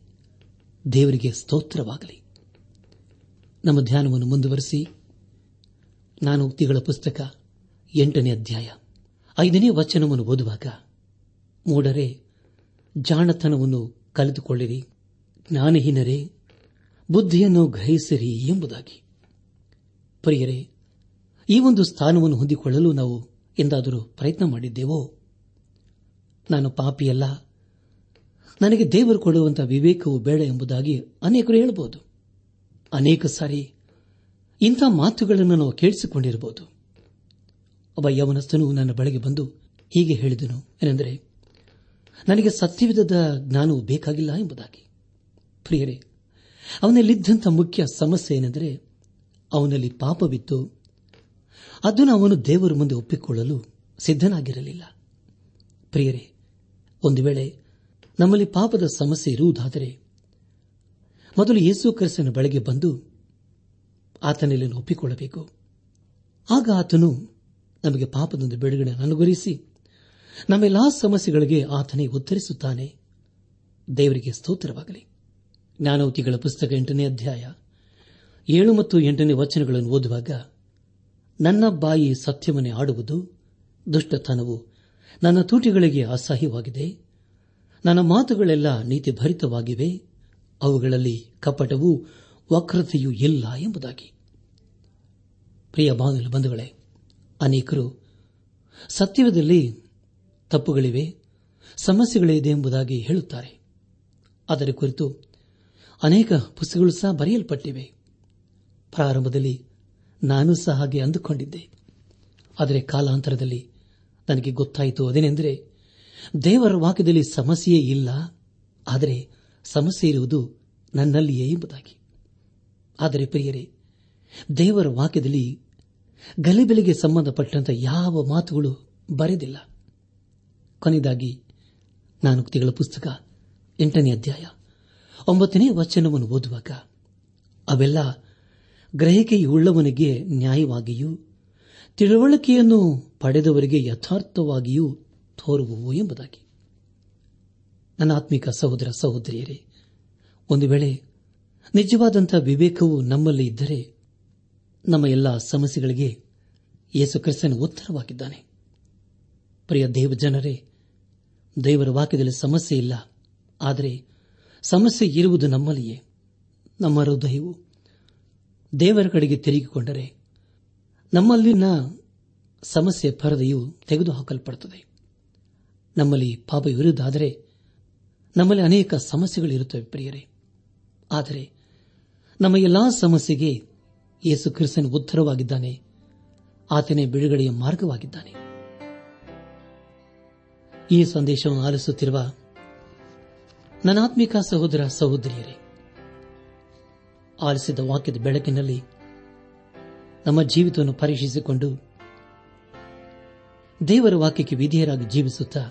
Speaker 1: ದೇವರಿಗೆ ಸ್ತೋತ್ರವಾಗಲಿ. ನಮ್ಮ ಧ್ಯಾನವನ್ನು ಮುಂದುವರೆಸಿ ನಾನು ಉಕ್ತಿಗಳ ಪುಸ್ತಕ ಎಂಟನೇ ಅಧ್ಯಾಯ ಐದನೇ ವಚನವನ್ನು ಓದುವಾಗ ಮೂಡರೆ ಜಾಣತನವನ್ನು ಕಲಿತುಕೊಳ್ಳಿರಿ ಜ್ಞಾನಹೀನರೇ, ಬುದ್ಧಿಯನ್ನು ಗ್ರಹಿಸಿರಿ ಎಂಬುದಾಗಿ. ಪ್ರಿಯರೇ, ಈ ಒಂದು ಸ್ಥಾನವನ್ನು ಹೊಂದಿಕೊಳ್ಳಲು ನಾವು ಎಂದಾದರೂ ಪ್ರಯತ್ನ ಮಾಡಿದ್ದೇವೋ? ನಾನು ಪಾಪಿಯಲ್ಲ. ನನಗೆ ದೇವರು ಕೊಡುವಂತಹ ವಿವೇಕವು ಬೇಡ ಎಂಬುದಾಗಿ ಅನೇಕರು ಹೇಳಬಹುದು. ಅನೇಕ ಸಾರಿ ಇಂಥ ಮಾತುಗಳನ್ನು ನಾವು ಕೇಳಿಸಿಕೊಂಡಿರಬಹುದು. ಒಬ್ಬ ಯವನಸ್ಥನು ನನ್ನ ಬಳಿಗೆ ಬಂದು ಹೀಗೆ ಹೇಳಿದನು, ಏನೆಂದರೆ, ನನಗೆ ಸತ್ಯವಿಧದ ಜ್ಞಾನವು ಬೇಕಾಗಿಲ್ಲ ಎಂಬುದಾಗಿ. ಪ್ರಿಯರೇ, ಅವನಲ್ಲಿದ್ದಂಥ ಮುಖ್ಯ ಸಮಸ್ಯೆ ಏನೆಂದರೆ, ಅವನಲ್ಲಿ ಪಾಪವಿತ್ತು. ಅದನ್ನು ಅವನು ದೇವರ ಮುಂದೆ ಒಪ್ಪಿಕೊಳ್ಳಲು ಸಿದ್ದನಾಗಿರಲಿಲ್ಲ ಪ್ರಿಯರೇ, ಒಂದು ವೇಳೆ ನಮ್ಮಲ್ಲಿ ಪಾಪದ ಸಮಸ್ಯೆ ಇರುವುದಾದರೆ ಮೊದಲು ಯೇಸು ಕ್ರಿಸ್ತನ ಬಳಿಗೆ ಬಂದು ಆತನಲ್ಲಿ ಒಪ್ಪಿಕೊಳ್ಳಬೇಕು. ಆಗ ಆತನು ನಮಗೆ ಪಾಪದೊಂದು ಬಿಡುಗಡೆ ಗುರಿಸಿ ನಮ್ಮೆಲ್ಲಾ ಸಮಸ್ಯೆಗಳಿಗೆ ಆತನೇ ಉತ್ತರಿಸುತ್ತಾನೆ. ದೇವರಿಗೆ ಸ್ತೋತ್ರವಾಗಲಿ. ಜ್ಞಾನವತಿಗಳ ಪುಸ್ತಕ ಎಂಟನೇ ಅಧ್ಯಾಯ ಏಳು ಮತ್ತು ಎಂಟನೇ ವಚನಗಳನ್ನು ಓದುವಾಗ, ನನ್ನ ಬಾಯಿ ಸತ್ಯವನ್ನೇ ಆಡುವುದು ದುಷ್ಟತನವು ನನ್ನ ತೂಟಿಗಳಿಗೆ ಅಸಹ್ಯವಾಗಿದೆ. ನನ್ನ ಮಾತುಗಳೆಲ್ಲ ನೀತಿಭರಿತವಾಗಿವೆ. ಅವುಗಳಲ್ಲಿ ಕಪಟವೂ ವಕ್ರತೆಯೂ ಇಲ್ಲ ಎಂಬುದಾಗಿ. ಪ್ರಿಯ ಬಂಧುಗಳೇ, ಅನೇಕರು ಸತ್ಯದಲ್ಲಿ ತಪ್ಪುಗಳಿವೆ, ಸಮಸ್ಯೆಗಳಿದೆ ಎಂಬುದಾಗಿ ಹೇಳುತ್ತಾರೆ. ಅದರ ಕುರಿತು ಅನೇಕ ಪುಸ್ತಕಗಳು ಸಹ ಬರೆಯಲ್ಪಟ್ಟಿವೆ. ಪ್ರಾರಂಭದಲ್ಲಿ ನಾನು ಸಹ ಹಾಗೆ ಅಂದುಕೊಂಡಿದ್ದೆ. ಆದರೆ ಕಾಲಾಂತರದಲ್ಲಿ ನನಗೆ ಗೊತ್ತಾಯಿತು ಅದೇನೆಂದರೆ, ದೇವರ ವಾಕ್ಯದಲ್ಲಿ ಸಮಸ್ಯೆಯೇ ಇಲ್ಲ. ಆದರೆ ಸಮಸ್ಯೆ ಇರುವುದು ನನ್ನಲ್ಲಿಯೇ ಎಂಬುದಾಗಿ. ಆದರೆ ಪ್ರಿಯರೇ, ದೇವರ ವಾಕ್ಯದಲ್ಲಿ ಗಲಿಬೆಲೆಗೆ ಸಂಬಂಧಪಟ್ಟಂತ ಯಾವ ಮಾತುಗಳು ಬರೆದಿಲ್ಲ. ಕೊನೆಯದಾಗಿ ನಾನು ತಿಂಗಳ ಪುಸ್ತಕ ಎಂಟನೇ ಅಧ್ಯಾಯ ಒಂಬತ್ತನೇ ವಚನವನ್ನು ಓದುವಾಗ, ಅವೆಲ್ಲ ಗ್ರಹಿಕೆಯುಳ್ಳವನಿಗೆ ನ್ಯಾಯವಾಗಿಯೂ ತಿಳುವಳಿಕೆಯನ್ನು ಪಡೆದವರಿಗೆ ಯಥಾರ್ಥವಾಗಿಯೂ ತೋರುವುವು ಎಂಬುದಾಗಿ. ನನ್ನ ಆತ್ಮಿಕ ಸಹೋದರ ಸಹೋದರಿಯರೇ, ಒಂದು ವೇಳೆ ನಿಜವಾದಂಥ ವಿವೇಕವು ನಮ್ಮಲ್ಲಿ ಇದ್ದರೆ ನಮ್ಮ ಎಲ್ಲ ಸಮಸ್ಯೆಗಳಿಗೆ ಯೇಸು ಕ್ರಿಸ್ತನು ಉತ್ತರವಾಗಿದ್ದಾನೆ. ಪ್ರಿಯ ದೇವಜನರೇ ದೇವರ ವಾಕ್ಯದಲ್ಲಿ ಸಮಸ್ಯೆ ಇಲ್ಲ, ಆದರೆ ಸಮಸ್ಯೆ ಇರುವುದು ನಮ್ಮಲ್ಲಿಯೇ. ನಮ್ಮ ಹೃದಯವು ದೇವರ ಕಡೆಗೆ ತಿರುಗಿಕೊಂಡರೆ ನಮ್ಮಲ್ಲಿನ ಸಮಸ್ಯೆ ಪರದೆಯು ತೆಗೆದುಹಾಕಲ್ಪಡುತ್ತದೆ. ನಮ್ಮಲ್ಲಿ ಪಾಪ ಇರುವುದಾದರೆ ನಮ್ಮಲ್ಲಿ ಅನೇಕ ಸಮಸ್ಯೆಗಳಿರುತ್ತವೆ ಪ್ರಿಯರೇ. ಆದರೆ ನಮ್ಮ ಎಲ್ಲಾ ಸಮಸ್ಯೆಗೆ ಯೇಸು ಕ್ರಿಸ್ತನ್ ಉತ್ತರವಾಗಿದ್ದಾನೆ. ಆತನೇ ಬಿಡುಗಡೆಯ ಮಾರ್ಗವಾಗಿದ್ದಾನೆ. ಈ ಸಂದೇಶವನ್ನು ಆಲಿಸುತ್ತಿರುವ ನನಾತ್ಮಿಕ ಸಹೋದರ ಸಹೋದರಿಯರೇ, ಆಲಿಸಿದ ವಾಕ್ಯದ ಬೆಳಕಿನಲ್ಲಿ ನಮ್ಮ ಜೀವಿತವನ್ನು ಪರೀಕ್ಷಿಸಿಕೊಂಡು ದೇವರ ವಾಕ್ಯಕ್ಕೆ ವಿಧೇಯರಾಗಿ ಜೀವಿಸುತ್ತಾ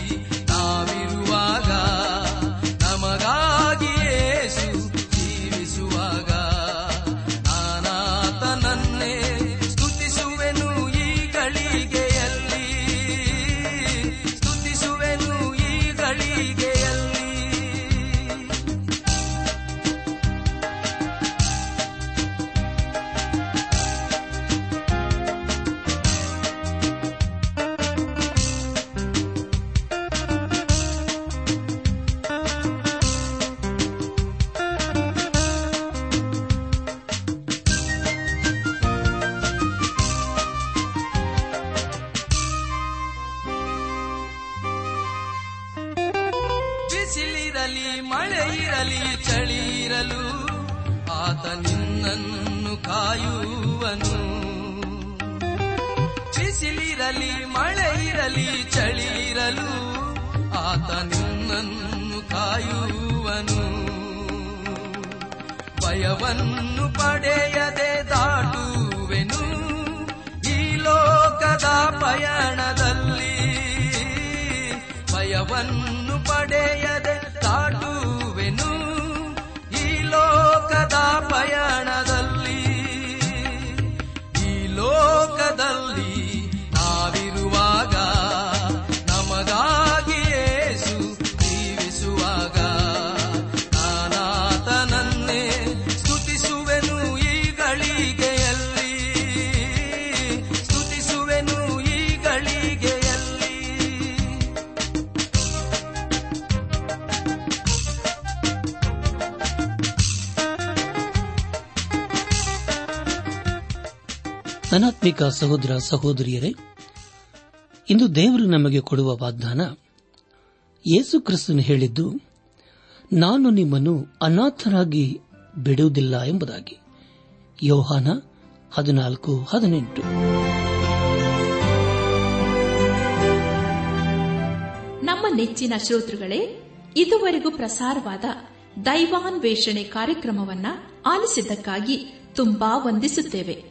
Speaker 3: ನಿನ್ನನ್ನು ಕಾಯುವನು. ಭಯವನ್ನು ಪಡೆಯದೆ ದಾಟುವೆನು. ಈ ಲೋಕದ ಪಯಣದಲ್ಲಿ ಭಯವನ್ನು ಪಡೆಯದೆ
Speaker 1: ಅನಾತ್ಮಿಕ ಸಹೋದರ ಸಹೋದರಿಯರೇ, ಇಂದು ದೇವರು ನಮಗೆ ಕೊಡುವ ವಾಗ್ದಾನ, ಯೇಸು ಕ್ರಿಸ್ತನು ಹೇಳಿದ್ದು, ನಾನು ನಿಮ್ಮನ್ನು ಅನಾಥರಾಗಿ ಬಿಡುವುದಿಲ್ಲ ಎಂಬುದಾಗಿ. ಯೋಹಾನ ಹದಿನಾಲ್ಕು, ಹದಿನೆಂಟು.
Speaker 4: ನಮ್ಮ ನೆಚ್ಚಿನ ಶ್ರೋತೃಗಳೇ, ಇದುವರೆಗೂ ಪ್ರಸಾರವಾದ ದೈವಾನ್ವೇಷಣೆ ಕಾರ್ಯಕ್ರಮವನ್ನ ಆಲಿಸಿದ್ದಕ್ಕಾಗಿ ತುಂಬಾ ವಂದಿಸುತ್ತೇವೆ.